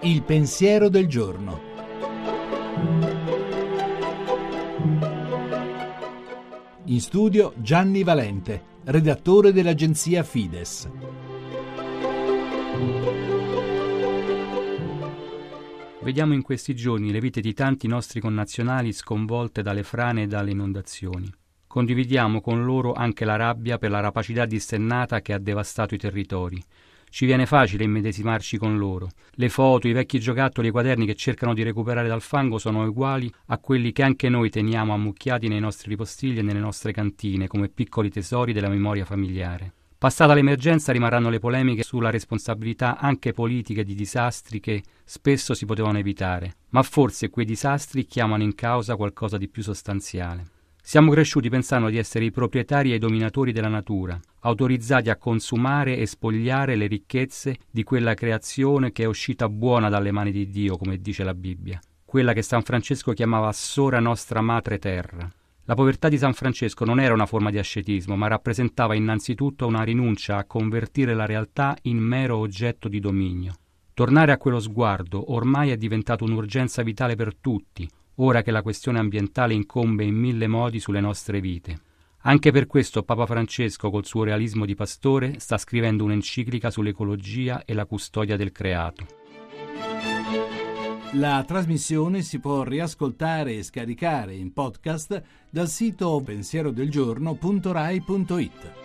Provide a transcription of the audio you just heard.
Il pensiero del giorno. In studio Gianni Valente, redattore dell'agenzia Fides. Vediamo in questi giorni le vite di tanti nostri connazionali sconvolte dalle frane e dalle inondazioni. Condividiamo con loro anche la rabbia per la rapacità dissennata che ha devastato i territori. Ci viene facile immedesimarci con loro. Le foto, i vecchi giocattoli e i quaderni che cercano di recuperare dal fango sono uguali a quelli che anche noi teniamo ammucchiati nei nostri ripostigli e nelle nostre cantine come piccoli tesori della memoria familiare. Passata l'emergenza rimarranno le polemiche sulla responsabilità anche politiche di disastri che spesso si potevano evitare, ma forse quei disastri chiamano in causa qualcosa di più sostanziale. Siamo cresciuti pensando di essere i proprietari e i dominatori della natura, autorizzati a consumare e spogliare le ricchezze di quella creazione che è uscita buona dalle mani di Dio, come dice la Bibbia, quella che San Francesco chiamava Sora nostra madre terra. La povertà di San Francesco non era una forma di ascetismo, ma rappresentava innanzitutto una rinuncia a convertire la realtà in mero oggetto di dominio. Tornare a quello sguardo ormai è diventato un'urgenza vitale per tutti, ora che la questione ambientale incombe in mille modi sulle nostre vite. Anche per questo Papa Francesco, col suo realismo di pastore, sta scrivendo un'enciclica sull'ecologia e la custodia del creato. La trasmissione si può riascoltare e scaricare in podcast dal sito pensierodelgiorno.rai.it.